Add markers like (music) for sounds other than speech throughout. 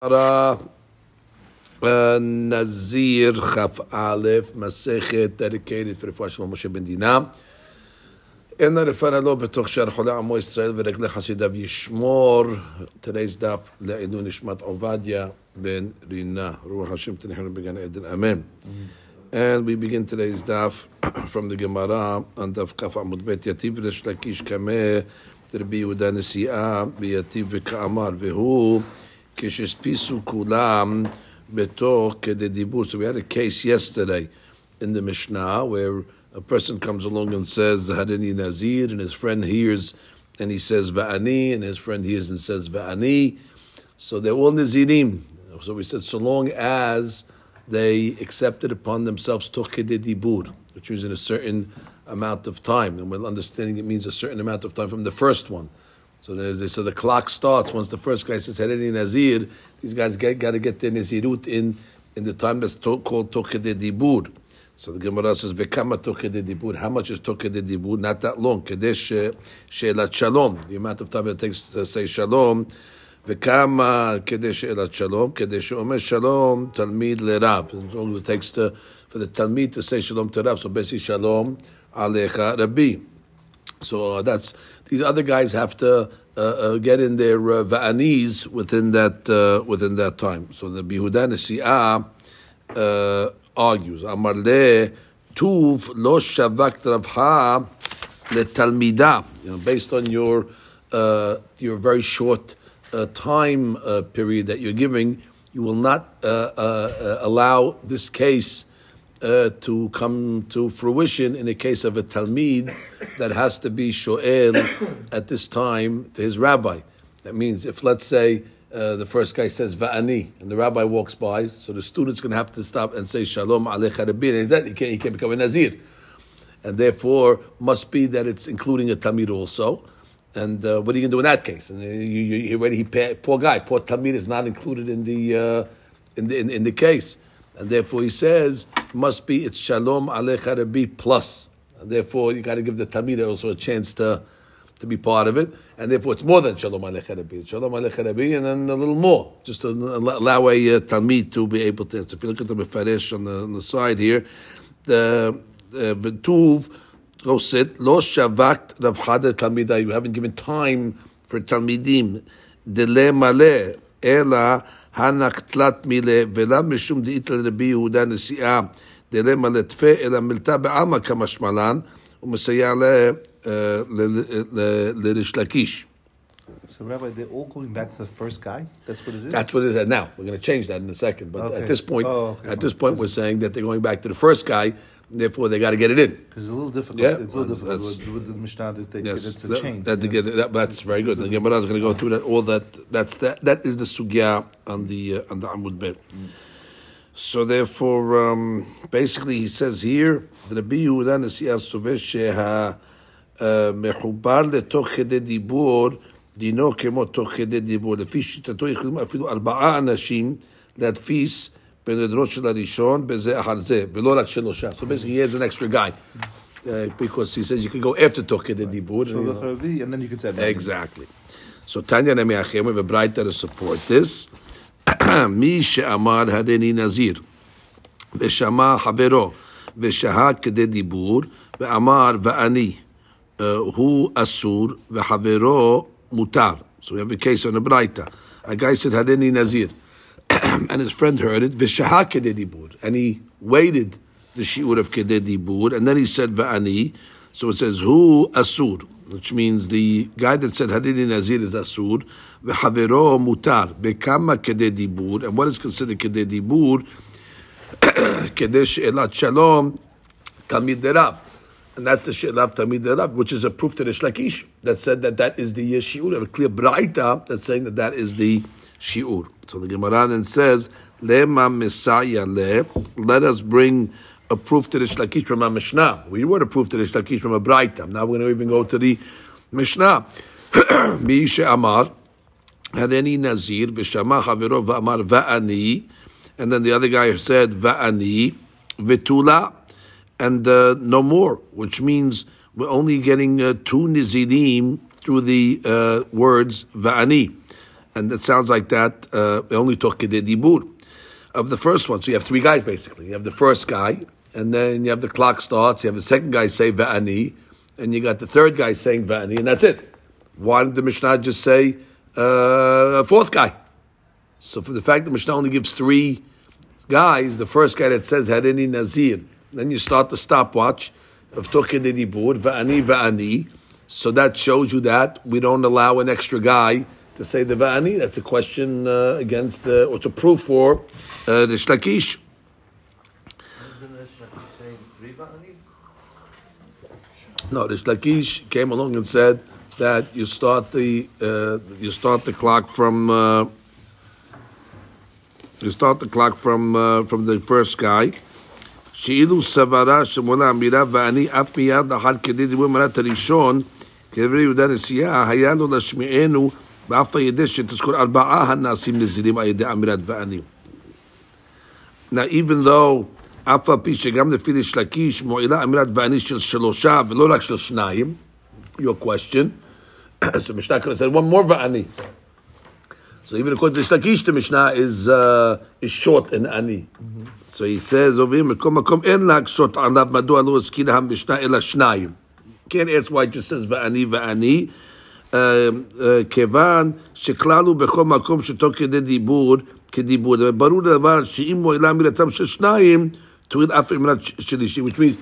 Uh, Nazir Chaf Aleph Masechet dedicated for the Fashim of Moshe Ben Dina. In the Refana Lo B'toch Shar Chola Amo Yisrael V'Regle Hasidav Yishmor. Today's Daf Le'ilu Nishmat Ovadia Ben Rina. Ruach Hashem Tenehenu began Eden. Amen. And we begin today's Daf (clears throat) from the Gemara on Daf Kaf Amud Bet. Yativ Resh Lakish Kameh Rabbi Yudan Nesi'ah B'Yativ V'Ka'amar V'Hu V'Hu. So we had a case yesterday in the Mishnah where a person comes along and says Hadini Nazir, and his friend hears and he says Va'ani, and his friend hears and says Va'ani. So they're all Nazirim. So we said, so long as they accepted upon themselves Tokededibur, which means in a certain amount of time. And we're understanding it means a certain amount of time from the first one. So, so the clock starts once the first guy says Hadani Nazir. These guys get, got to get their Nazirut in, in the time that's to, called Tukede Dibur. So the Gemara says, "Vekama tokede dibur." How much is tokede dibur? Not that long. Kadesh uh, she'elat shalom. The amount of time it takes to say shalom. Kadesh omer shalom talmid lerab. As long as it takes to for the talmid to say shalom to Rab. So basically shalom alecha rabbi. So uh, that's these other guys have to uh, uh, get in their uh, va'anis within that uh, within that time. So the bihudan Nesi'ah uh, argues, Amar le tuv lo shavakt ravha letalmida. You know, based on your uh, your very short time period that you're giving, you will not allow this case uh, to come to fruition in the case of a talmid that has to be shoel (coughs) at this time to his rabbi. That means if let's say uh, the first guy says va'ani and the rabbi walks by, so the student's going to have to stop and say shalom alecha rabbi, and then he can't, he can't become a nazir, and therefore must be that it's including a talmid also. And uh, what are you going to do in that case? And uh, you, you, you already he poor guy, poor talmid is not included in the uh, in the in, in the case, and therefore he says must be it's shalom alecha rabbi plus, and therefore you got to give the talmid also a chance to to be part of it, and therefore it's more than shalom alecha rabbi, shalom alecha rabbi, and then a little more, just to allow a uh, talmid to be able to. So if you look at the mefaresh on the on the side here, the betuv go sit lo shavakt rav talmida. You haven't given time for talmidim dele male ela hanaktlat mile vela mishum diit rabbi Yehuda nesiah dele male tfe ela milta be'ama kamashmalan ומסייע ל- אה, ל- ל- לריש לקיש. So, Rabbi, they're all going back to the first guy? That's what it is? That's what it is. Now we're going to change that in a second, but Okay. at this point, Oh, okay. at this point, we're saying that they're going back to the first guy. Therefore, they got to get it in. Because it's a little difficult. Yeah, it's a little well, difficult that's- with, with the Mishnah that they, Yes, it's a that, change. that, yeah. that- that's very good. The Gemara is going to go through that. All that. That's that. That is the sugya on the uh, on the Amud Bet. So therefore, um, basically, he says here the Rabbi Yehuda Nesiah Sovesh sheha מחובר לתוך כדי דיבור, דינו כמו תוך כדי דיבור. לפי שיטתו יכולים אפילו ארבעה אנשים להדפיס so basically, he has an extra guy mm-hmm. uh, because he says you can go after Tokhe the Dibur. So the Chavi, and then you can say Exactly. So Tanya and Amiachem, we have a Braita that support this. Mi she'amar hadeni nazir. Veshama havero. Veshaha kede dibur. Ve'amar ve'ani. Hu asur. Ve'havero mutar. So we have a case on a Braita. A guy said hadeni nazir. (clears throat) and his friend heard it, v'shaha kededibur, and he waited the shiur of kededibur, and then he said va'ani, so it says who asur, which means the guy that said hadini nazir is asur, v'havero mutar, bekama kededibur, and what is considered kededibur, (clears throat) kedesh elat shalom, tamidera. And that's the She'elav tamidera, which is a proof to the Shlakish that said that that is the Yeshiur, a clear Braita that's saying that that is the Shi'ur. So the Gemara then says, Lema Messiah le, let us bring a proof to the Shlakish from a Mishnah. We were a proof to the Shlakish from a Braita. Now we're going to even go to the Mishnah. (clears throat) Mi She'amar, Hareni Nazir, V'shama Haviro V'amar Va'ani, and then the other guy said Va'ani, Vitula, and uh, no more, which means we're only getting uh, two nizirim through the uh, words va'ani. And it sounds like that uh, only took dibur of the first one. So you have three guys basically. You have the first guy, and then you have the clock starts. You have the second guy say va'ani, and you got the third guy saying va'ani, and that's it. Why did the Mishnah just say uh, fourth guy? So for the fact that Mishnah only gives three guys, the first guy that says Harini Nazir, then you start the stopwatch of Tokeh Dibur, Va'ani Va'ani. So that shows you that we don't allow an extra guy to say the Va'ani. That's a question uh, against, uh, or to prove for uh, the Shlakish. No, the Shlakish came along and said that you start the uh, you start the clock from uh, you start the clock from uh, from the first guy. שאילו סברה שמונה אמירה ואני אף מיד לאחר כדי דיבור מנת הראשון כדברי יהודה נשיאה היה לו להשמיענו ואף על ידי שתזכור ארבעה הנעשים נזירים על ידי אמירת ואני. Now even though אף על פי שגם לפי ריש לקיש מועילה אמירת ואני של שלושה ולא רק של שניים, your question, so Mishnah could have said one more va'ani. So even according to Shlakish, the Mishnah is uh, is short in ani. So he says over here, "Mekom makom en להקשות עליו מדוע לא הזכיר המשנה אלא שניים. Can't ask why it just says va'ani va'ani. כיוון שכלל הוא בכל מקום שתוך כדי דיבור, כדיבור. ברור דבר שאם מועילה מילתם של שניים, תוריד אף אמרת שלישי, which means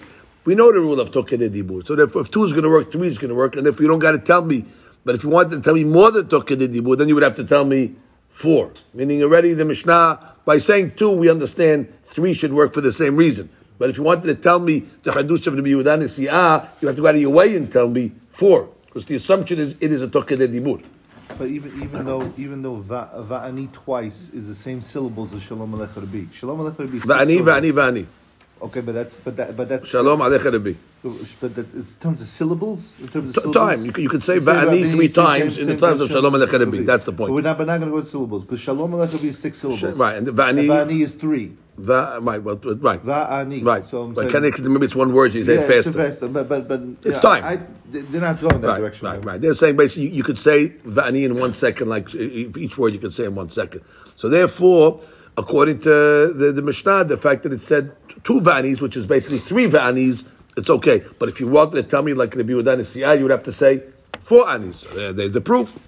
we know the rule of תוך כדי דיבור. So therefore, if two is going to work, three is going to work, and if you don't got to tell me, but if you wanted to tell me more than תוך כדי דיבור, then you would have to tell me four. Meaning already the Mishnah, by saying two, we understand three should work for the same reason. But if you wanted to tell me the Hadush of the Yehuda Siyah, you have to go out of your way and tell me four. Because the assumption is it is a Tokeh Dibur. But even even though even though va, va'ani twice is the same syllables as shalom aleichem rabbi. Shalom aleichem rabbi. Va'ani, va'ani, va'ani. Okay, but that's but that but that's Shalom aleichem Rabbi. But that, it's in terms of syllables. In terms of syllables, time. You you could say va'ani three times in the times of Shalom aleichem Rabbi. That's the But we're not, we're not going to go with syllables because shalom aleichem rabbi is six syllables. Right, and And va'ani, va'ani is three. Va, right, well, right, Va'ani. right. So I'm But saying, can it, maybe it's one word, so you say yeah, it it's faster. faster. But but but It's time. I, they're not going that Right, direction. right, right. They're saying basically you, you could say va'ani in one second, like each word you could say in one second. So therefore, according to the, the Mishnah, the fact that it said two va'anis, which is basically three va'anis, it's okay. But if you wanted to tell me like Rabbi Siyah, you would have to say four anis. Uh, there's the proof.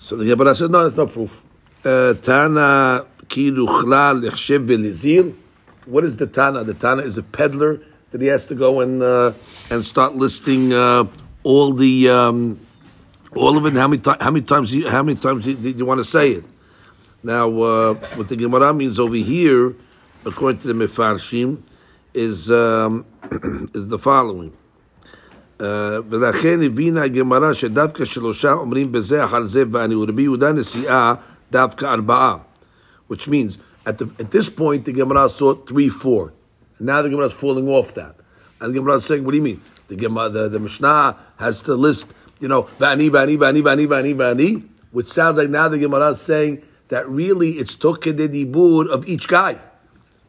So the Gemara says, no, there's no proof. Uh, Tana kilu chlal lechshev velizir. What is the Tana? The Tana is a peddler that he has to go and uh, and start listing uh, all the um, all of it. And how many ti- how many times you, how many times you, did you want to say it? Now, uh, what the Gemara means over here, according to the Mefarshim, is um, (clears throat) is the following. Uh, ולכן הבינה הגמרא שדווקא שלושה אומרים בזה אחר זה ואני ורבי יהודה נשיאה דווקא ארבעה. Which means, at, the, at this point, the Gemara saw three, four. And now the Gemara is falling off that. And the Gemara is saying, what do you mean? The, Gemara, the, the Mishnah has to list, you know, vani, vani, vani, vani, vani, vani, which sounds like now the Gemara is saying that really it's tokeh de dibur of each guy.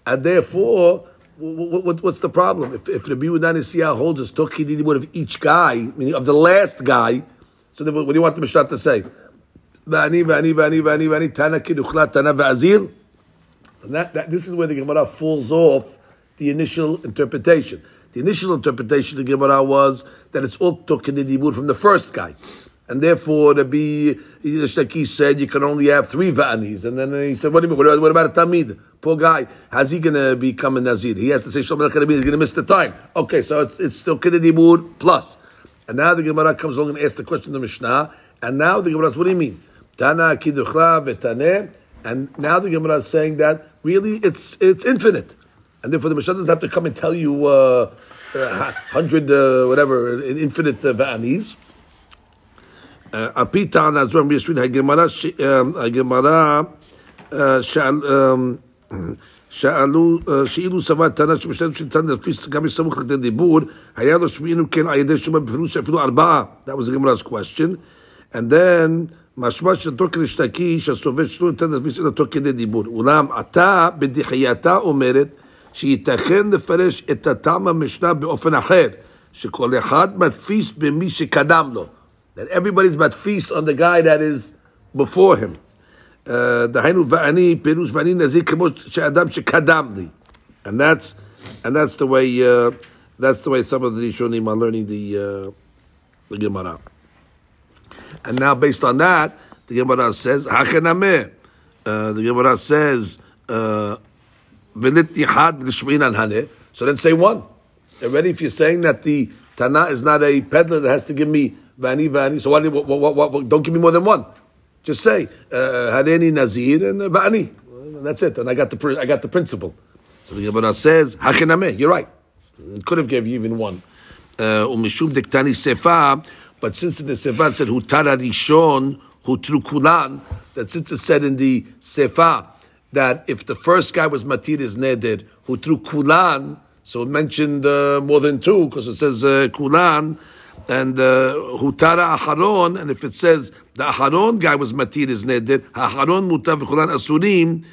And therefore, what, what, what's the problem? If, if Rabbi Yehuda Nisiyah holds us tokeh de dibur of each guy, meaning of the last guy, so then what do you want the Mishnah to say? Vani, vani, vani, vani, tana kiduchla, tana va'azil. So that, this is where the Gemara falls off the initial interpretation. The initial interpretation of the Gemara was that it's all tokeh de dibur from the first guy. And therefore, the be Shtaki said you can only have three va'anis. And then he said, what do you mean? What about, a tamid? Poor guy. How's he going to become a nazir? He has to say Shalom He's going to miss the time. Okay, so it's, it's still kedibur plus. And now the Gemara comes along and asks the question the Mishnah. And now the Gemara says, what do you mean? Tana kiduchla v'taneh. And now the Gemara is saying that really it's it's infinite. And therefore the Mishnah doesn't have to come and tell you uh, uh, hundred uh, whatever infinite uh, va'anis. על פי טענה זו מיסוד הגמרא, ש- um, הגמרא uh, שאל, um, שאלו, uh, שאילו סבר טענה שמשתלם שניתן להפיס גם בסמוך לכדי דיבור, היה לו שמיענו כן על ידי שומע בפירוש שאפילו ארבעה. That was the Gemara's question. And then, משמע שנתו כנשתקי, שהסובר שלו ניתן להפיס את אותו כדי דיבור. אולם עתה, בדחייתה אומרת, שייתכן לפרש את הטעם המשנה באופן אחר, שכל אחד מדפיס במי שקדם לו. That everybody's about feast on the guy that is before him. דהיינו ואני, פירוש ואני נזיר כמו שאדם שקדם לי. And that's, and that's the way, uh, that's the way some of the Rishonim are learning the, uh, the Gemara. And now based on that, the Gemara says, Hachenameh. Uh, the Gemara says, uh, Velit. So then say one. Already, if you're saying that the Tana is not a peddler that has to give me Vani Vani, so what, what, what, what, don't give me more than one. Just say uh, Hadeni Nazir and uh, Vani. That's it. And I got the I got the principle. So the Gemara says Hachinameh. You're right. It could have gave you even one. Uh, Umishum diktani sefa, but since in the sefa said hutara rishon hutru kulan, that since it said in the sefa that if the first guy was matir is neder hutru kulan, so it mentioned uh, more than two because it says uh, kulan and uh, hutara aharon, and if it says the aharon guy was matir is neder, aharon mutar v'chulan asurim,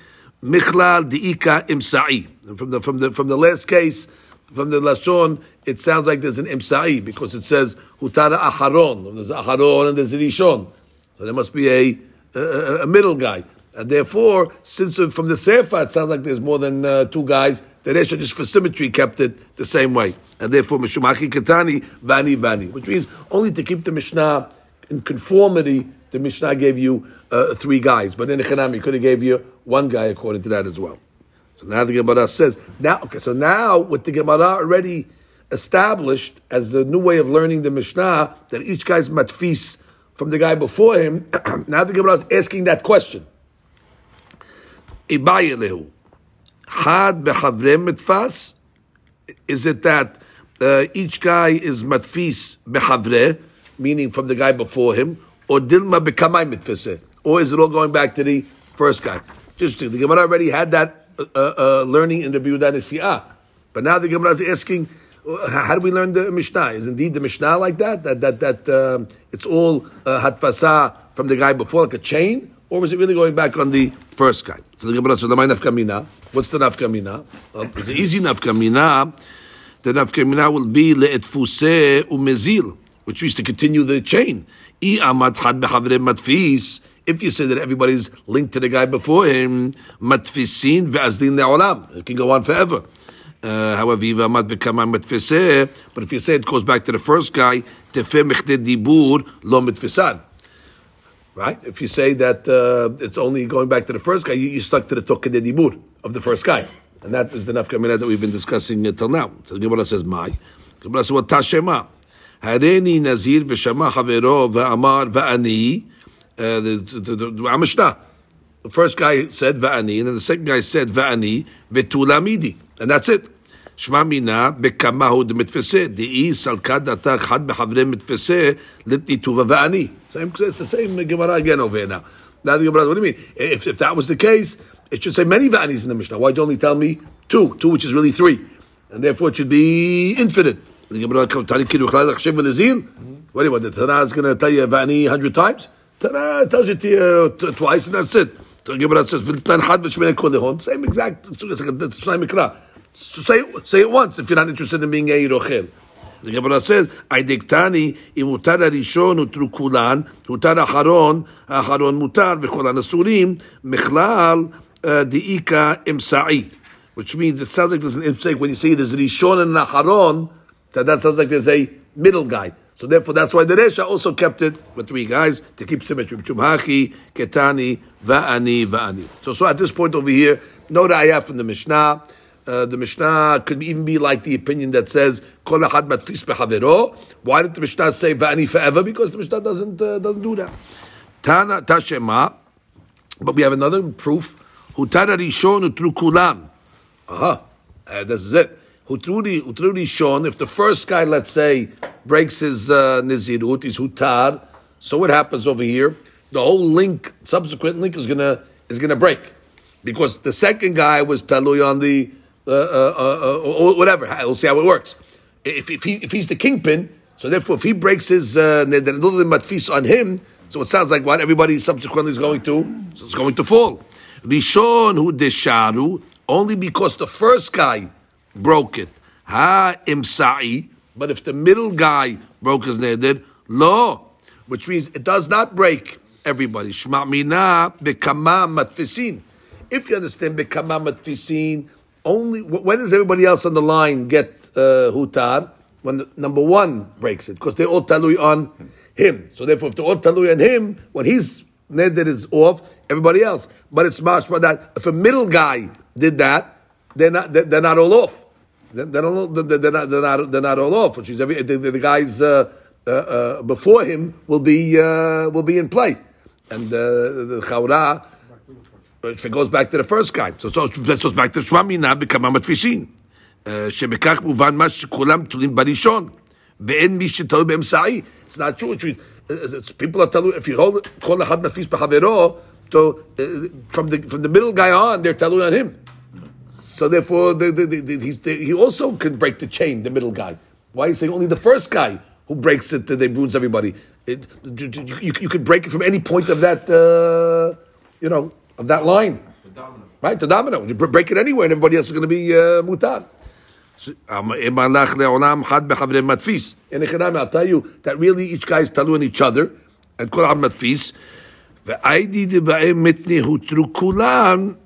michlal diika imsa'i. From the from the from the last case, from the lashon, it sounds like there's an imsa'i because it says hutara aharon. There's aharon and there's a rishon, so there must be a a, a middle guy. And therefore, since from the Sefa it sounds like there's more than uh, two guys, the Resha just for symmetry kept it the same way. And therefore, Mishumachi Katani, Vani Vani, which means only to keep the Mishnah in conformity, the Mishnah gave you uh, three guys. But in the he could have gave you one guy according to that as well. So now the Gemara says, now, okay, so now with the Gemara already established as the new way of learning the Mishnah, that each guy's matfis from the guy before him, (clears throat) now the Gemara is asking that question. Ibayelehu. Had behadrem mitfas? Is it that uh, each guy is matfis behadre, meaning from the guy before him, or dilma bekamai mitfise? Or is it all going back to the first guy? Just the Gemara already had that uh, uh, learning in the Biudan Siyah. But now the Gemara is asking, uh, how do we learn the Mishnah? Is indeed the Mishnah like that? That that that um, it's all uh, hatfasa from the guy before, like a chain, or was it really going back on the first guy? So the Gemara says, "Lamai nafkamina." What's the nafkamina? Well, it's an easy nafkamina. The nafkamina will be le'etfuse umezil, which means to continue the chain. I amat had matfis. If you say that everybody's linked to the guy before him, matfisin ve'azdin le'olam, it can go on forever. however, Uh, however, but if you say it goes back to the first guy, dibur lo mitfisan. Right? If you say that uh, it's only going back to the first guy, you, you stuck to the toke de dibur of the first guy. And that is the nafkamina that we've been discussing until now. So the Gemara says, "My." Gemara says, "What tashema? Hareni nazir v'shama havero v'amar v'ani." Uh, the the, the, the Mishnah. The first guy said va'ani, and then the second guy said va'ani v'tulamidi, and that's it. שמע מינה בכמה דמתפסה, דאי סלקה דתה אחד בחברי מתפסה לטניטובה ואני. It's the same Gemara again over here now. Now the Gemara, what do you mean? If, if that was the case, it should say many va'anis in the Mishnah. Why'd you only tell me two? Two, which is really three. And therefore it should be infinite. The Gemara comes, Tani kidu chalad achshem v'lezil? What do you want? The Tanah is going to tell you va'ani a hundred times? Ta-da! It tells you to, uh, twice and that's it. So Gemara says, "V'tan had v'shmene. Same exact. It's not mikra. Say say it once if you're not interested in being a yirochel. The Gemara says, "Aidektani imutar harishon utrukulan u'tara haron, haron mutar v'kolan asurim mechlal diika imsa'i," which means it sounds like there's an imsa'i when you say there's rishon and haron. That sounds like there's a middle guy. So therefore, that's why the Resha also kept it with three guys to keep symmetry. Chumhachi, Ketani, Va'ani, Va'ani. So, so at this point over here, no ra'ayah from the Mishnah. Uh, the Mishnah could even be like the opinion that says Kol Ahad Matfis. Why did the Mishnah say Va'ani forever? Because the Mishnah doesn't uh, doesn't do that. Tana Tashema, but we have another proof. Hutara Rishon Utru Kulam. Aha, uh, this is it. Hutru Rishon. If the first guy, let's say, breaks his uh, nizirut, his hutar. So what happens over here? The whole link, subsequent link, is gonna is gonna break because the second guy was talui on the uh, uh, uh, whatever. We'll see how it works. If, if, he, if he's the kingpin, so therefore if he breaks his uh, matfis on him, so it sounds like what everybody subsequently is going to, so it's going to fall. Rishon hu desharu, only because the first guy broke it. Ha imsa'i, but if the middle guy broke his neder, lo, which means it does not break everybody. Shma mina bekama matfisin. If you understand bekama matfisin, only when does everybody else on the line get uh, hutar? When the, number one breaks it, because they all talui on him. So therefore, if they're all talui on him, when he's neder is off, everybody else. But it's mashma that if a middle guy did that, they're not they're, they're not all off. They're, they're, not, they're, not, they're, not, they're not all off, which is every, the, the guys uh, uh, uh, before him will be uh, will be in play, and uh, the chawra. If it goes back to the first guy, so so it goes back to Shwamina בכמה מתפיסין, שבכך מובן מה שכולם תלויים בראשון, ואין מי שתלוי באמצעי. It's not true, which means, uh, uh, people are telling, if you hold כל אחד מתפיס בחברו, so uh, from the from the middle guy on, they're telling on him. So therefore, the, the, the, he, he also can break the chain, the middle guy. Why are you saying only the first guy who breaks it, they ruins everybody? It, you, you, you could break it from any point of that, uh, you know, of that line. The domino. Right, the domino. You break it anywhere, and everybody else is going to be uh, mutar. In Echanami, I'll tell you that really each guy is talu each other, and kol matfis. Ve'aydi deba'em mitni hutru kulan.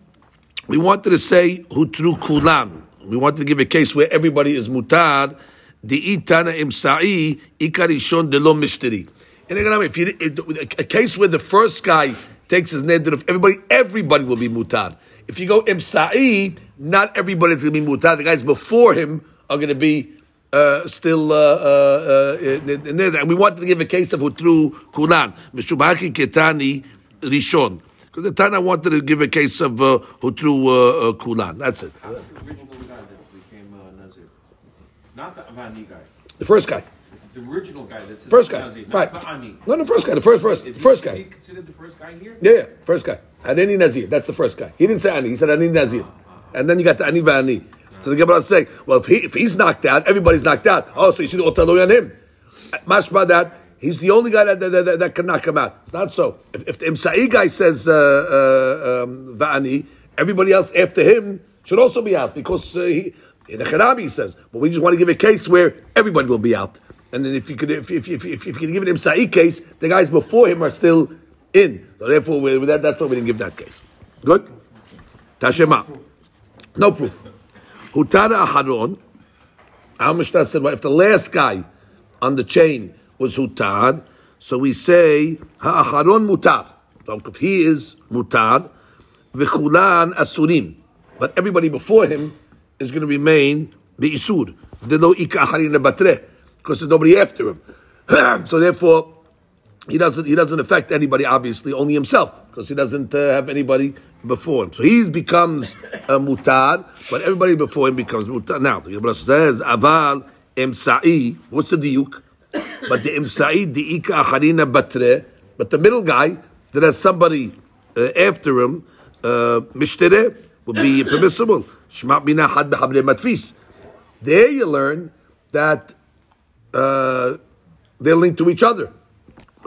We wanted to say hutru kulan. We wanted to give a case where everybody is mutar. Itana imsa'i ikarishon de lo mishteri. If you a case where the first guy takes his neder of everybody, everybody will be mutar. If you go imsa'i, not everybody's going to be mutar. The guys before him are going to be uh, still uh, uh, in there. And we wanted to give a case of hutru kulan. Mishubaki ketani rishon. Because the Tana wanted to give a case of uh, hutru uh, uh, kulan. That's it. The original guy that became uh, Nazir? Not the Avani guy. The first guy. The original guy that's First guy. Nazir, not Right. the Ani. No, the first guy. The first, first, Is he, first Is guy. he considered the first guy here? Yeah, yeah, first guy. Anani Nazir. That's the first guy. He didn't say Ani. He said Ani Nazir. And then you got the Ani Vani. So the Gemara is saying, well, if, he, if he's knocked out, everybody's knocked out. Oh, so you see the Otaloy on him. Mashma that he's the only guy that, that, that, that can knock him out. It's not so. If, if the Imsa'i guy says uh, uh, um, Va'ani, everybody else after him should also be out because uh, he, in the Kharabi he says, but we just want to give a case where everybody will be out. And then if you could, if, if, if, if, you can give an Imsa'i case, the guys before him are still in. So therefore, that, that's why we didn't give that case. Good? Tashema. No proof. Hutara Aharon. Our Mishnah said, well, if the last guy on the chain was Hutar, so we say, Ha'aharon mutar. So if he is mutar, v'chulan asurim. But everybody before him is going to remain be'isur. Delo ika aharin lebatre. Because there's nobody after him. (clears throat) so therefore, he doesn't he doesn't affect anybody obviously only himself because he doesn't uh, have anybody before him so he becomes a mutar but everybody before him becomes mutar now the Gemara says aval emsa'i what's the diuk but the emsa'i diika harina batre but the middle guy that has somebody uh, after him uh, mishtere would be (coughs) permissible shma bina had behabre matfis there you learn that uh, they're linked to each other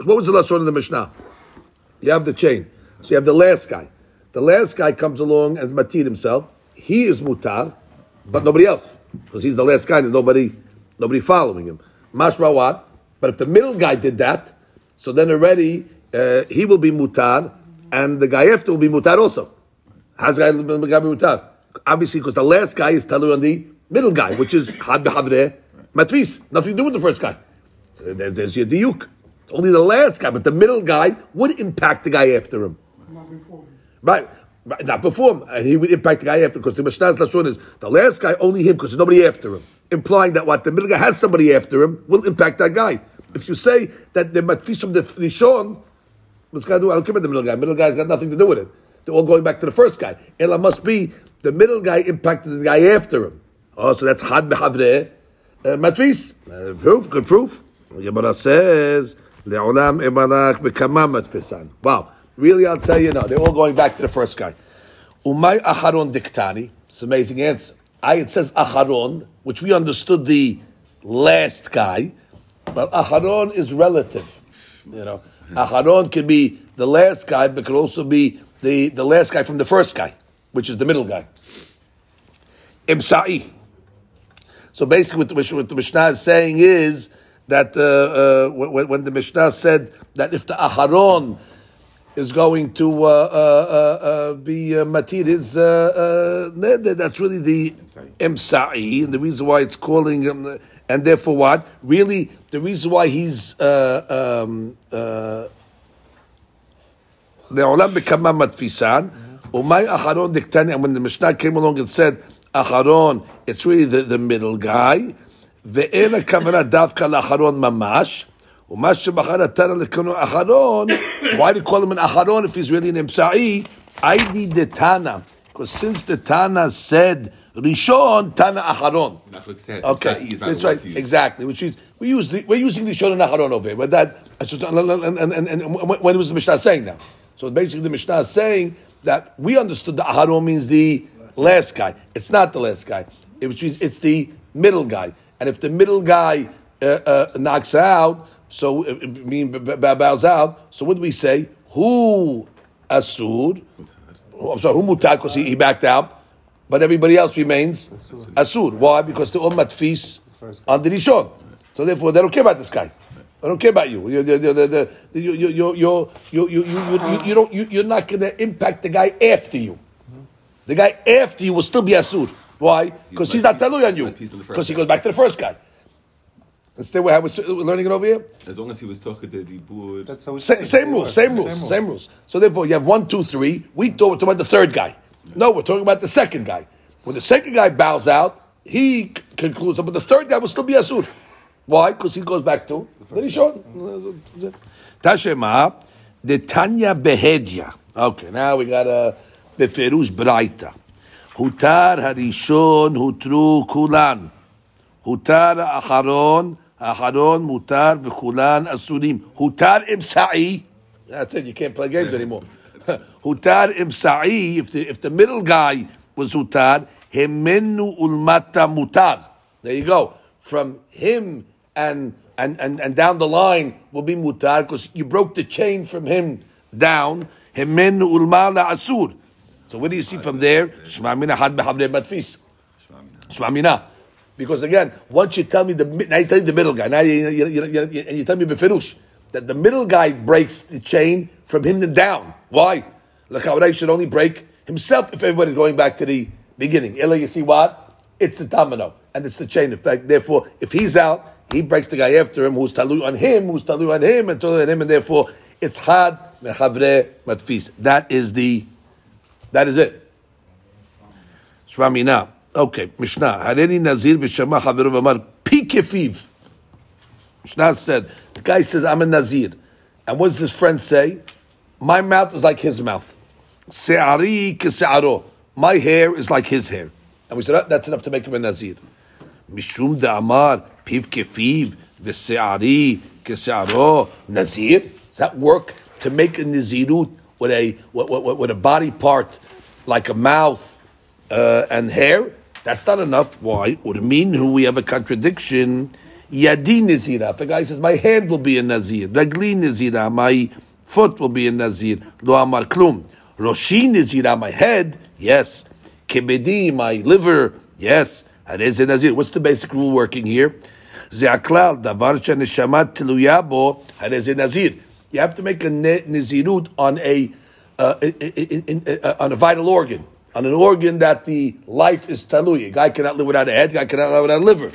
what was the last one in the Mishnah? You have the chain. So you have the last guy. The last guy comes along as matir himself. He is mutar, but nobody else. Because he's the last guy and nobody nobody following him. Mashra what? But if the middle guy did that, so then already uh, he will be mutar, and the guy after will be mutar also. How's the guy, be mutar? Obviously, because the last guy is talu on the middle guy, which is had behavre matvis. Nothing to do with the first guy. So there's, there's your diuk. Only the last guy, but the middle guy would impact the guy after him. Right. Not before him. He would impact the guy after because the Mishnah's Lashon is the last guy, only him, because there's nobody after him. Implying that what the middle guy has somebody after him will impact that guy. If you say that the matfish from the Rishon, what's going to do? I don't care about the middle guy. Middle guy's got nothing to do with it. They're all going back to the first guy. Ella must be the middle guy impacted the guy after him. Oh, so that's had behavre uh, matfis. Uh, proof, good proof. Gemara says, "Le'olam emalach bekama matfisan." Wow, really? I'll tell you now. They're all going back to the first guy. Umay aharon diktani. It's an amazing answer. I it says aharon, which we understood the last guy, but aharon is relative. You know, aharon can be the last guy, but could also be the, the last guy from the first guy, which is the middle guy. Imsa'i. So basically, what the, what the Mishnah is saying is that uh, uh, when, when the Mishnah said that if the Aharon is going to uh, uh, uh, uh be uh, matir his uh, That's really the emsa'i, and the reason why it's calling him, and therefore what? Really, the reason why he's um, le'olam a matfisan, mm-hmm. umay acharon diktani, and when the Mishnah came along and said, acharon, it's really the, the middle guy, ve'ena kavana davka la'acharon mamash, ומה שבחר התנא לכנו אחרון, why do you call him an אחרון if he's really an אמצעי? היידי דתנא, because since the Tana said ראשון, תנא אחרון. That's what it said. Okay, Sa'i is not that's the word right. to use. Exactly. Which is we use the, we're using the Shon and Acharon over here, but that and, and, and, and when was the Mishnah saying now? So basically, the Mishnah is saying that we understood the Aharon means the last guy. It's not the last guy. It, which means it's the middle guy. And if the middle guy uh, uh, knocks out, so, mean, bows out. So, what do we say? Who asud? I'm sorry, who mutad? Because he, backed out. But everybody else remains asud. Why? Because the ummat all matfis on the Rishon. So, therefore, they don't care about this guy. I don't care about you. You you're not going to impact the guy after you. The guy after you will still be asur. Why? Because he's, he's not telui on you. Because he goes back to the first guy. Instead, we're, we're uh, learning it over here. As long as he was talking to the board. That's how Sa- same, rules, same rules, same rules, same rules. So therefore, you have one, two, three. We talk we're talking about the third guy. No, we're talking about the second guy. When the second guy bows out, he c- concludes, but the third guy will still be asur. Why? Because he goes back to Rishon. Tashema, the Tanya Behedya. Okay, now we got uh, a Beferush Braita. Hutar Harishon Hutru Kulan. Hutar Acharon האחרון מותר וכולן אסורים. הותר אמצעי, that's it, you can't play games anymore. (laughs) הותר אמצעי, if the, if the middle guy was הותר, המנו ולמטה מותר. There you go. From him and, and, and, and down the line will be mutar, because you broke the chain from him down. המנו ולמעלה אסור. So what do you see from there? שמע מינה חד בחברי מדפיס. Shema Mina. Because again, once you tell me the now you tell me the middle guy, now you, you, you, you, and you tell me befirush that the middle guy breaks the chain from him to down. Why? L'chavra should only break himself if everybody's going back to the beginning. Ella, you see what? It's the domino and it's the chain effect. Therefore, if he's out, he breaks the guy after him, who's talu on him, who's talu on him, and talu on him, and therefore it's had mechavre matfis. That is the, that is it. Shvamina. Okay, Mishnah. Hareni Nazir v'shama chaveru v'amar pi kefiv. Mishnah said, the guy says, I'm a Nazir. And what does his friend say? My mouth is like his mouth. Se'ari kese'aro. My hair is like his hair. And we said, "That- that's enough to make him a Nazir. Mishum da'amar piv kefiv v'se'ari kese'aro. Nazir? Does that work to make a Nazirut with a, with, with, with a body part like a mouth uh, and hair, that's not enough. Why? Would mean who we have a contradiction. Yadi Nazira. If the guy says, My hand will be a Nazir. Ragli Nazira. My foot will be a Nazir. Lo Amar Klum. Roshi Nazira. My head. Yes. Kebedi. My liver. Yes. That is a Nazir. What's the basic rule working here? Ze'aklal. Davar she'neshamat tiluya bo. That is a Nazir. You have to make a ne- on a uh, in, in, in, uh, on a vital organ, on an organ that the life is talui. A guy cannot live without a head, a guy cannot live without a liver.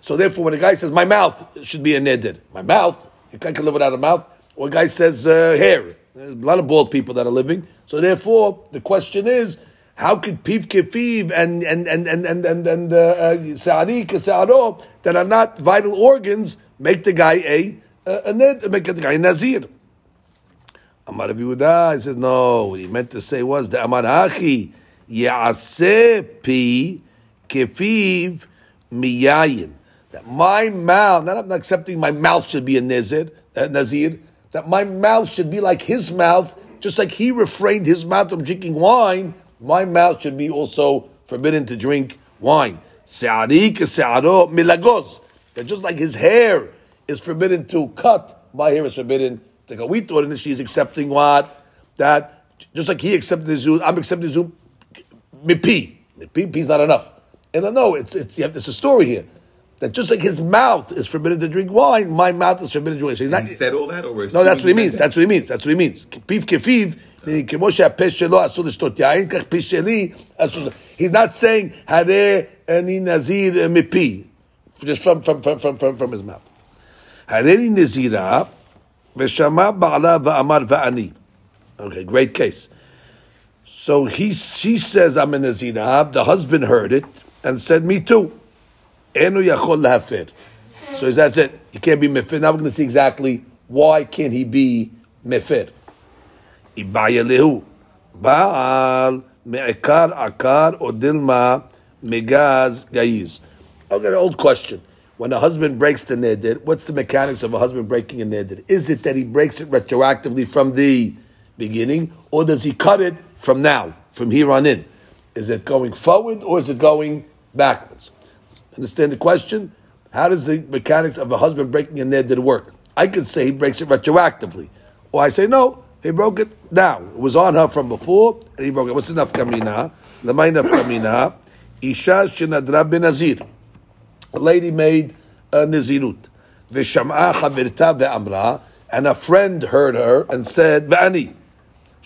So therefore, when a guy says, my mouth should be a neder, my mouth, a guy can live without a mouth, or a guy says uh, hair. There's a lot of bald people that are living. So therefore, the question is, how could piv kefiv and and and and and and, and uh, sa'ari that are not vital organs make the guy a a, a ned, make the guy a nazir? Amar Yehuda, he says, no, what he meant to say was, the Amar Hachi, Pi kefiv miyayin. That my mouth, not I'm not accepting my mouth should be a nazir, uh, nazir, that my mouth should be like his mouth, just like he refrained his mouth from drinking wine, my mouth should be also forbidden to drink wine. Se'ari kese'aro milagos. That just like his hair is forbidden to cut, my hair is forbidden to cut. We thought initially he's accepting what? That just like he accepted the zoom, I'm accepting the zoom mipi. Mipi, pi's not enough. And I know it's it's you there's a story here that just like his mouth is forbidden to drink wine, my mouth is forbidden to drink. So he's not, he said all that, or no? That's what he means. That's what he means. That's what he means. Pif kefiv. He's not saying Hare ani nazir mipi, just from from from from from, his mouth. Hareni nazira, v'shama ba'ala va'amar va'ani. Okay, great case. So he, she says, I'm a zinab. The husband heard it and said, me too. Enu yachol lahafir. So that's it. He can't be mefir. Now we're going to see exactly why can't he be mefir. Ibaya lehu. Baal me'ekar akar or megaz gayiz. I've got an old question. When a husband breaks the nidr, what's the mechanics of a husband breaking a nidr? Is it that he breaks it retroactively from the beginning, or does he cut it from now, from here on in? Is it going forward or is it going backwards? Understand the question? How does the mechanics of a husband breaking a neder work? I could say he breaks it retroactively, or I say no, he broke it now. It was on her from before, and he broke it. What's enough kamina? Lamay kamina. Isha shenadra benazir. A lady made a nazirut. V'sham'a chavirta ve'amra, and a friend heard her and said, "V'ani."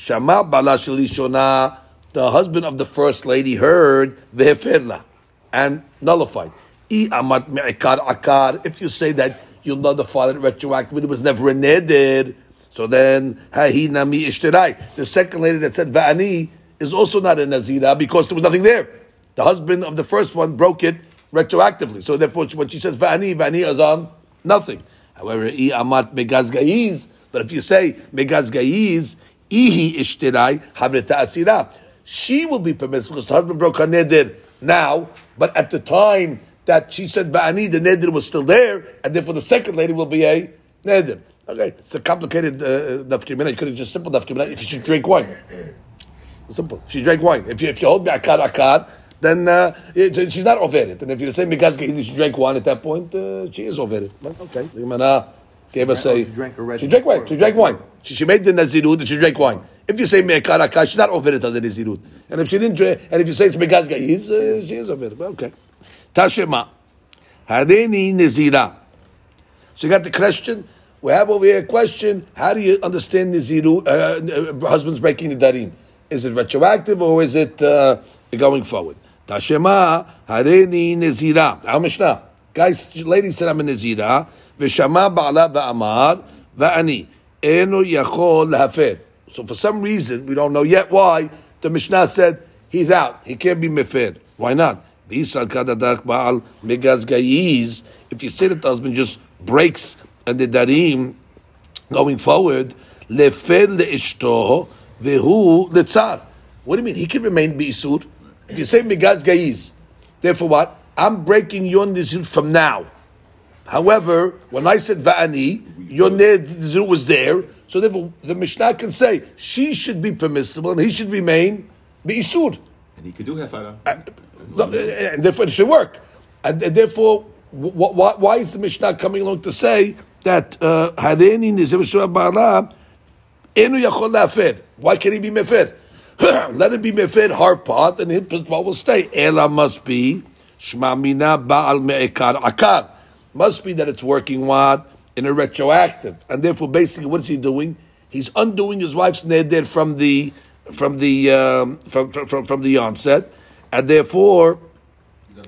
Shama bala shona. The husband of the first lady heard ve'heferla and nullified. I amat me'ikar akar. If you say that you'll nullify it retroactively, there was never a neder. So then, hahi nami ishtirai. The second lady that said va'ani is also not a nazira because there was nothing there. The husband of the first one broke it retroactively. So therefore, when she says va'ani, va'ani is on nothing. However, i amat megaz gayiz. But if you say megaz gayiz, ihi ishtirai havreta asira. She will be permissible because the husband broke her neder now, but at the time that she said ba'ani, the neder was still there, and therefore the second lady will be a neder. Okay, it's a complicated uh, nafkamina. You could have just simple nafkamina if you should drink wine. Simple. She drank wine. If you, if you hold me akad akad, then uh, it- she's not over it. And if you say because she drank wine at that point, uh, she is over it. But okay, the Gemara gave us a. she drank She drank wine. She drank wine. She, she made the nazirut and she drank wine. If you say me'akad akad, she's not over it the nazirut. And if she didn't drink, and if you say it's he's uh, she is over it. Okay. Tashema. Hareni nazira. So you got the question. We have over here a question. How do you understand Niziru, uh, uh, husbands breaking the darim? Is it retroactive or is it uh, going forward? Tashema hareni Nizira. Our Mishnah. Guys, ladies said I'm a Nizira. V'shama ba'ala va'amar va'ani. Yachol. So for some reason, we don't know yet why, the Mishnah said he's out. He can't be mefer. Why not? If you say that the husband just breaks and the darim going forward, lefer leishto vehu letzar. What do you mean? He can remain be'isur. If you say megaz gayiz, therefore what? I'm breaking your nizir from now. However, when I said va'ani, your nizir was there, so therefore the Mishnah can say she should be permissible and he should remain be be'isur. And he could do hefara. Uh, no, uh, uh, and therefore it should work. And, and therefore, wh- wh- why is the Mishnah coming along to say that uh, Hareni Shua Ba'ala Enu Yachol Lafer? Why can't he be Mefer? (clears throat) Let him be Mefer, her part, and his part will stay. Ela must be Shma Mina Ba'al Me'ekar Akar. Must be that it's working what? In a retroactive. And therefore, basically, what is he doing? He's undoing his wife's neder from the from the um, from, from, from, from the onset, and therefore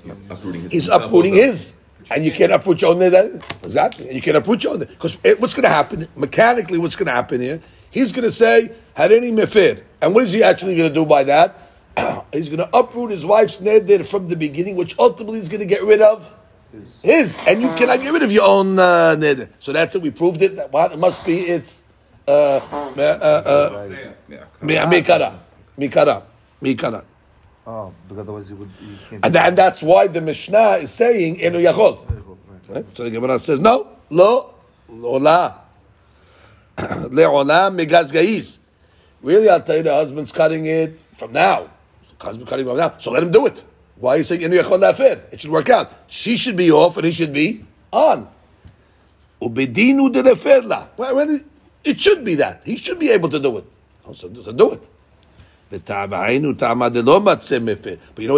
He's uprooting his. He's uprooting his. And you can't uproot your own there. Exactly. And you can't uproot your own Because what's going to happen, mechanically, what's going to happen here? He's going to say, had any mefir. And what is he actually going to do by that? (clears throat) He's going to uproot his wife's neder from the beginning, which ultimately he's going to get rid of his. And you cannot get rid of your own uh, neder. So that's it. We proved it. That what? It must be it's uh, uh, uh, mikara. Mikara. Mikara. Oh, because otherwise you would you can't. And, and that's why the Mishnah is saying, Enu Yachol. Right? So the Gemara says, no, lo, lola. (clears throat) Le'ola megaz gayiz. Really, I'll tell you, the husband's cutting it from now. The husband's cutting it from now. So let him do it. Why are you saying? It should work out. She should be off and he should be on. Ubedinu de. It should be that. He should be able to do it. Oh, so, so do it. But you know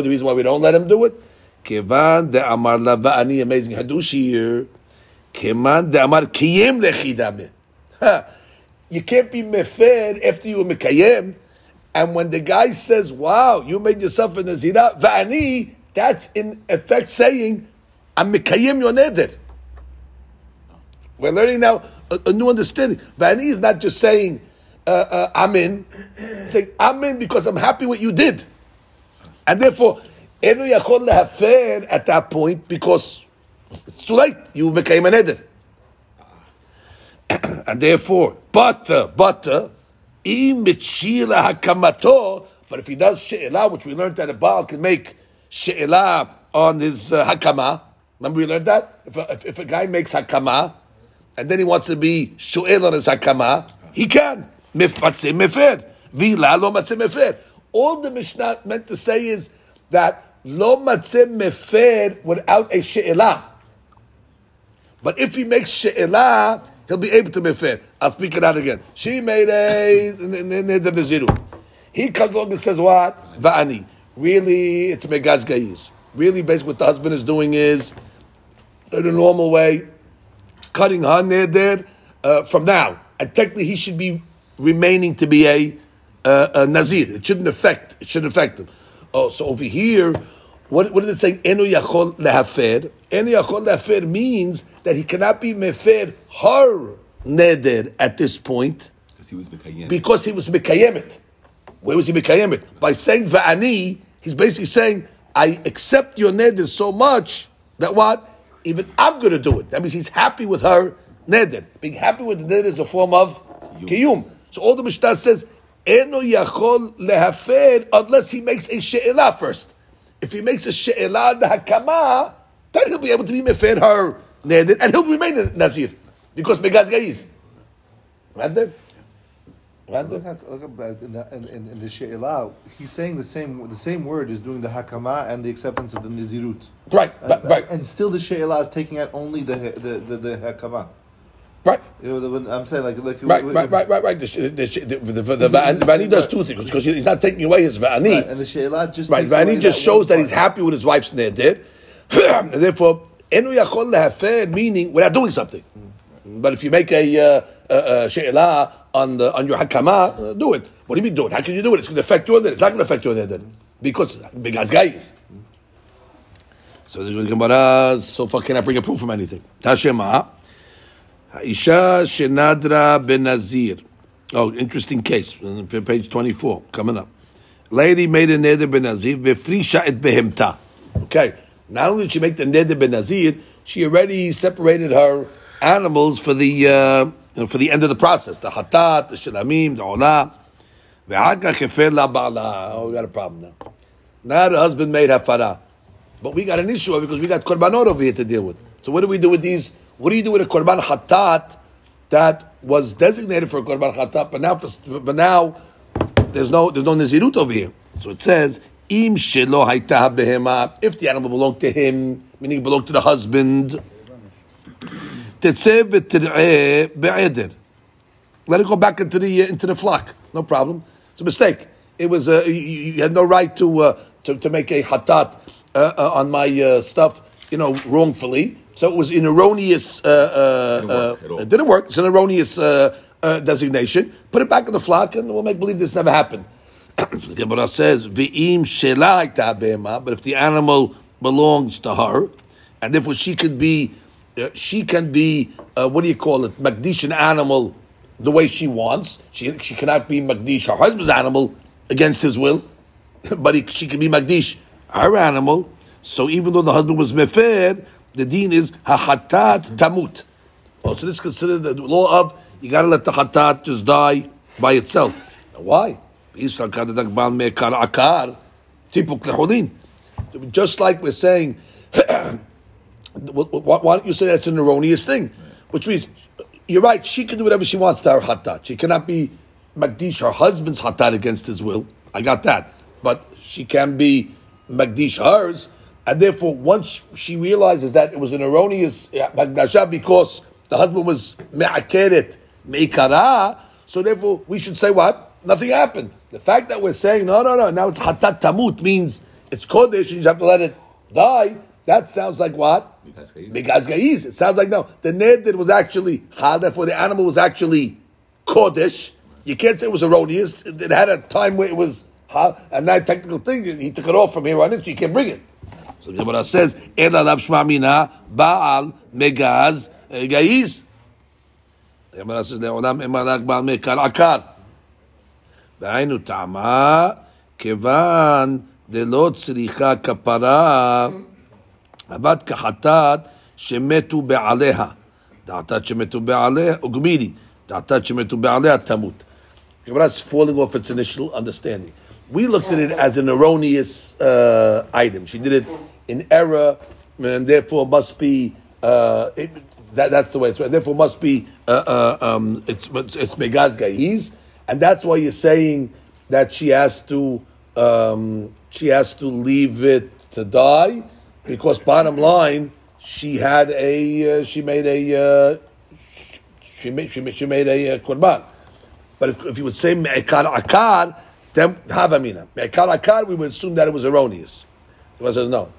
the reason why we don't let him do it? Kevan de amar la va'ani, amazing hadush here. Keman de amar kiyem lechidame. You can't be mefer after you were mekayem. And when the guy says, wow, you made yourself a nazira, va'ani, that's in effect saying, I'm mekayem your. We're learning now a, a new understanding. Va'ani is not just saying, uh, uh. It's saying, I'm in because I'm happy what you did. And therefore, Enu Yachol Lehafer at that point because it's too late. You became an eder. (clears throat) and therefore, but, uh, but, uh, but if he does she'elah, which we learned that a Baal can make she'elah on his uh, hakama, remember we learned that? If a, if, if a guy makes hakama, and then he wants to be shu'el on his hakama, he can. All the Mishnah meant to say is that lo matzeh mefer without a she'elah. But if he makes she'elah, he'll be able to be fair. I'll speak it out again. She made a the. He comes along and says what? Va'ani. Really, it's megaz gayis. Really, basically, what the husband is doing is, in a normal way, cutting her neder uh, from now. And technically, he should be remaining to be a, uh, a nazir. It shouldn't affect. It shouldn't affect him. Oh, so over here, what, what did it say? Enu yachol lehafer. Enu yachol lehafer means that he cannot be mefer her neder at this point Because he was Mekayem. because he was mekayemet. Where was he mekayemet? By saying va'ani, he's basically saying, I accept your neder so much that what? Even I'm going to do it. That means he's happy with her neder. Being happy with the neder is a form of kiyum. So all the Mishnah says, Eno yachol lehafer unless he makes a she'elah first. If he makes a she'elah the hakama, then he'll be able to be mefer her neder and he'll remain a nazir because megaz gaiz. Right? Right Look at, look in the, in, in, in the she'elah, he's saying the same the same word is doing the hakama and the acceptance of the nizirut. Right, And, right, right, and still the she'elah is taking out only the the the, the hakama. Right. You know, the- I'm saying like like Right, right, right, right, right. The, the, the, the, the, the, Vani does two things because he's not taking away his Vani. Right, and the she'elah just Right, Vani just shows that he's happy with his wife's neder. (clears throat) and therefore, Enu Yachol Lehafer, meaning without doing something. But if you make a, uh, a, a she'elah on, the, on your hakama, uh, do it. What do you mean do it? How can you do it? It's going to affect your neder. It's not going to affect your neder. Because, because guys. So the Gemara, so far can I bring a proof from anything? Tashema. Isha Shenadra Ben Nazir. Oh, interesting case. uh, Page 24, coming up. Lady made a neder ben Nazir, v'frisha et behemta. Okay. Not only did she make the neder ben Nazir, she already separated her animals for the uh, for the end of the process. The hatat, the shalamim, the. Ve'aka kefer la. Oh, we got a problem now. Now the husband made hafara. But we got an issue because we got korbanot over here to deal with. So what do we do with these? What do you do with a korban hatat that was designated for a korban hatat, but now, but now there's no there's no nazirut over here. So it says im shelo if the animal belonged to him, meaning it belonged to the husband. Let it go back into the uh, into the flock. No problem. It's a mistake. It was uh, you, you had no right to uh, to, to make a hatat uh, uh, on my uh, stuff, you know, wrongfully. So it was an erroneous. Uh, uh, Didn't work uh, it didn't work. It's an erroneous uh, uh, designation. Put it back in the flock, and we'll make believe this never happened. so (clears throat) the Gemara says, "V'im shelah hayta behema," But if the animal belongs to her, and therefore she could be, uh, she can be, uh, what do you call it, magdish an animal the way she wants. She she cannot be magdish her husband's animal against his will, (laughs) but he, she can be magdish her animal. So even though the husband was mefer, the deen is hachatat tamut. Oh, so this is considered the law of you got to let the hatat just die by itself. Why? Just like we're saying, (coughs) why don't you say that's an erroneous thing? Which means, you're right, she can do whatever she wants to her hatat. She cannot be magdish her husband's hatat against his will. I got that. But she can be magdish hers. And therefore, once she realizes that it was an erroneous uh, magdasha because the husband was me'akeret, me'ikara, so therefore we should say what? Nothing happened. The fact that we're saying, no, no, no, now it's hatat tamut means it's kodesh and you have to let it die, that sounds like what? Gaiz. It sounds like no. The neder was actually hal, therefore the animal was actually kodesh. You can't say it was erroneous. It, had a time where it was hal, and that technical thing, he took it off from here on in, so you can't bring it. So the Gemara says, "Ela lav shma mina baal megaz eh, gaiz." The Gemara says, "Le'olam emalak baal mekar akar." והיינו טעמה, כיוון דלא צריכה כפרה, עבד כחטאת שמתו בעליה. דעתת שמתו בעליה, או גמירי, דעתת שמתו בעליה תמות. Gemara is falling off its initial understanding. We looked at it as an erroneous uh, item. She did it in error, and therefore must be uh, it, that, that's the way it's. Right. Therefore, must be uh, uh, um, it's it's, megaz and that's why you're saying that she has to um, she has to leave it to die because bottom line she had a uh, she made a uh, she made she made, she made a uh, korban. But if, if you would say me'ekar akar, then have havamina. Me'ekar akar, we would assume that it was erroneous. The says no.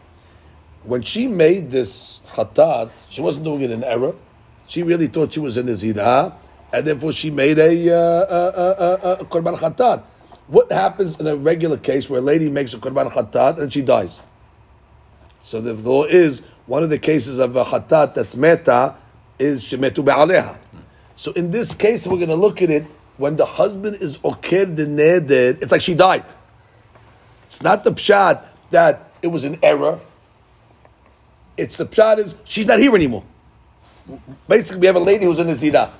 When she made this hatat, she wasn't doing it in error. She really thought she was in the zina, and therefore she made a, uh, a, a, a, korban hatat. What happens in a regular case where a lady makes a korban hatat and she dies? So the law is one of the cases of a hatat that's meta is shemetu be'aleha. So in this case, we're going to look at it when the husband is okir the neder. It's like she died. It's not the pshat that it was an error. It's the pshat is she's not here anymore. Basically, we have a lady who's in Nazira,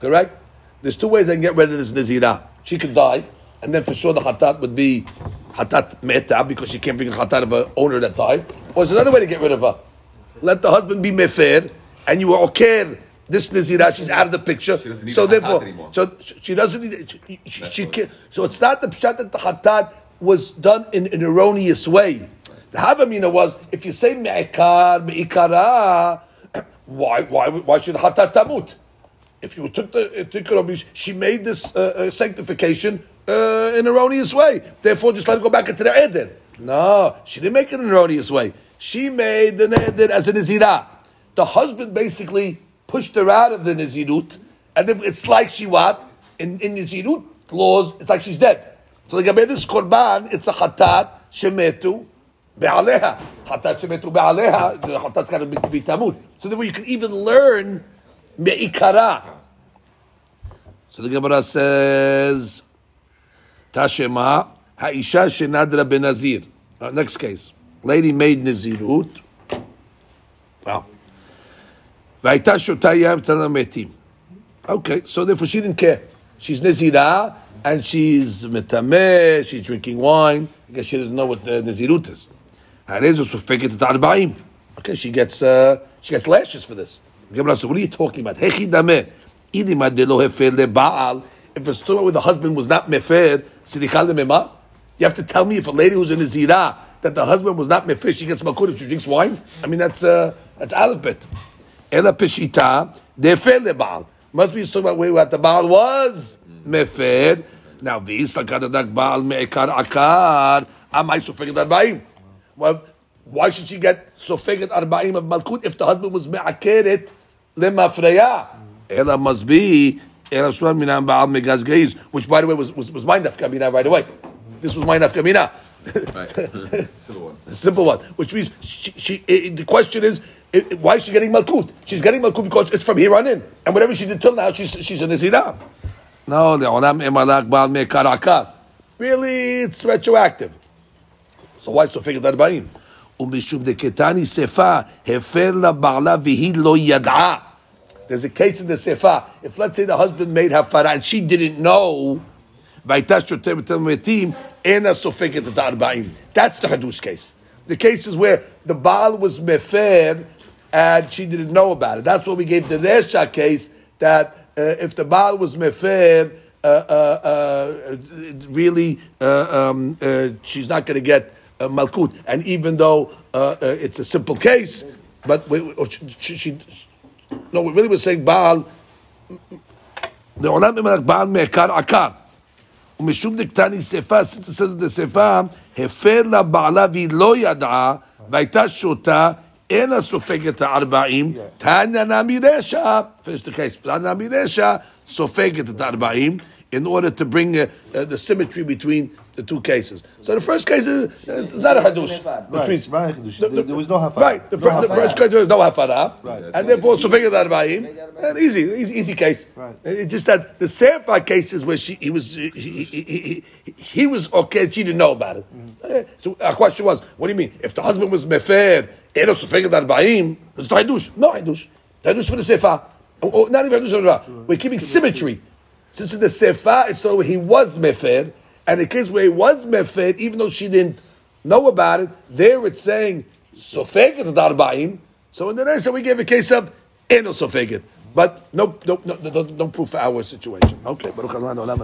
correct? There's two ways I can get rid of this Nazira. She could die, and then for sure the hatat would be hatat meta because she can't bring a hatat of an owner that died. Or there's another way to get rid of her. Let the husband be mefer, and you were okay. This Nazira, she's out of the picture. She doesn't need so the therefore, anymore. so she she doesn't need. She, she, she can't, so it's not the pshat that the hatat was done in an erroneous way. The havamina was if you say me'ikar me'ikara, (clears throat) why why why should hatat tamut? If you took the took it she made this uh, uh, sanctification uh, in an erroneous way. Therefore, just let her go back into the eder. No, she didn't make it in an erroneous way. She made the eder as a nazirah. The husband basically pushed her out of the nazirut, and if it's like she what in in nazirut laws, it's like she's dead. So like this korban, it's a chatat shemetu be'aleha. Chatat shemetu be'aleha. The chatat's got to be, tamud. So therefore, you can even learn me'ikara. So the Gemara says, Tashema, Ha'isha shenadra benazir. Uh, next case. Lady made nazirut. Wow. V'ayta shota yam tana metim. Okay, so therefore she didn't care. She's nazirah and she's metameh, she's drinking wine. I guess she doesn't know what the nazirut is. Okay, she gets uh, she gets lashes for this. Says, what are you talking about? Hechi dameh. Idi ma hefer le'ba'al. If it's true where the husband was not mefer. You have to tell me if a lady who's in a zira that the husband was not mefer, she gets makut if she drinks wine. I mean that's uh, that's alphabet. Ela peshita defer le'ba'al. Must be talking about where the baal was mefer. Now this lakadak baal me'ekar akar. Amai sufeket arba'im. Well, why should she get sufeket arba'im of malkut if the husband was me'akeret lemafreya? Ela must be Ela shua minan baal megaz geiz, which by the way was was, was my nafkamina right away. This was my nafkamina. Right. (laughs) Civil one. (laughs) Simple one, which means she, she i the question is, i- i- why is she getting malkut? She's getting malkut because it's from here on in, and whatever she did till now, she's she's a nizira. No, le'olam emalak baal me'ekar akar. Really, it's retroactive. So why so figure that ba'im? ומשום דקטני שפה, הפר לה בעלה והיא לא ידעה. There's a case in the sefa. If let's say the husband made hafara and she didn't know, והייתה שותה בתל מתים, אינה סופגת את הארבעים. That's the hadush case. The case is where the Baal was mefer and she didn't know about it. That's what we gave the Resha case, that uh, if the Baal was mefer, uh, uh, uh, really, uh, um, uh, she's not going to get uh, malkut. And even though uh, uh, it's a simple case, but we, or she, she, she, no, we really were saying Baal, לעולם ממלך בעל מעקר עקר. ומשום דקטני שפה, since it says in the שפה, הפר לה בעלה והיא לא ידעה, והייתה שותה, אינה סופגת הארבעים, תנא נמי רשע, finish the case, תנא נמי רשע, סופגת את הארבעים, in order to bring uh, uh, the symmetry between the two cases. So the first case is, is not a hadush. Right, Between- right, Chidush. the- There- there was no hafara. Right, the, No fir- the first case there is no hafara, Right. and therefore sufiged arba'im, and easy, easy, easy case. Right. It just that the sefa cases where she he was he, he, he, he, he was okay, she didn't know about it. Mm-hmm. Okay, So our question was, what do you mean? If the husband was mefer, eno sufiged arba'im, it's hadush. No hadush. Hadush for the sefa. Oh, oh, not even hadush for the. We're keeping symmetry. Since in the sefa, it's so he was mefer, and the case where he was mefer, even though she didn't know about it, there it's saying sofeget arba'im. So in the next we gave a case of eno sofeget, but no, no, no, no, no, proof for our situation. Okay,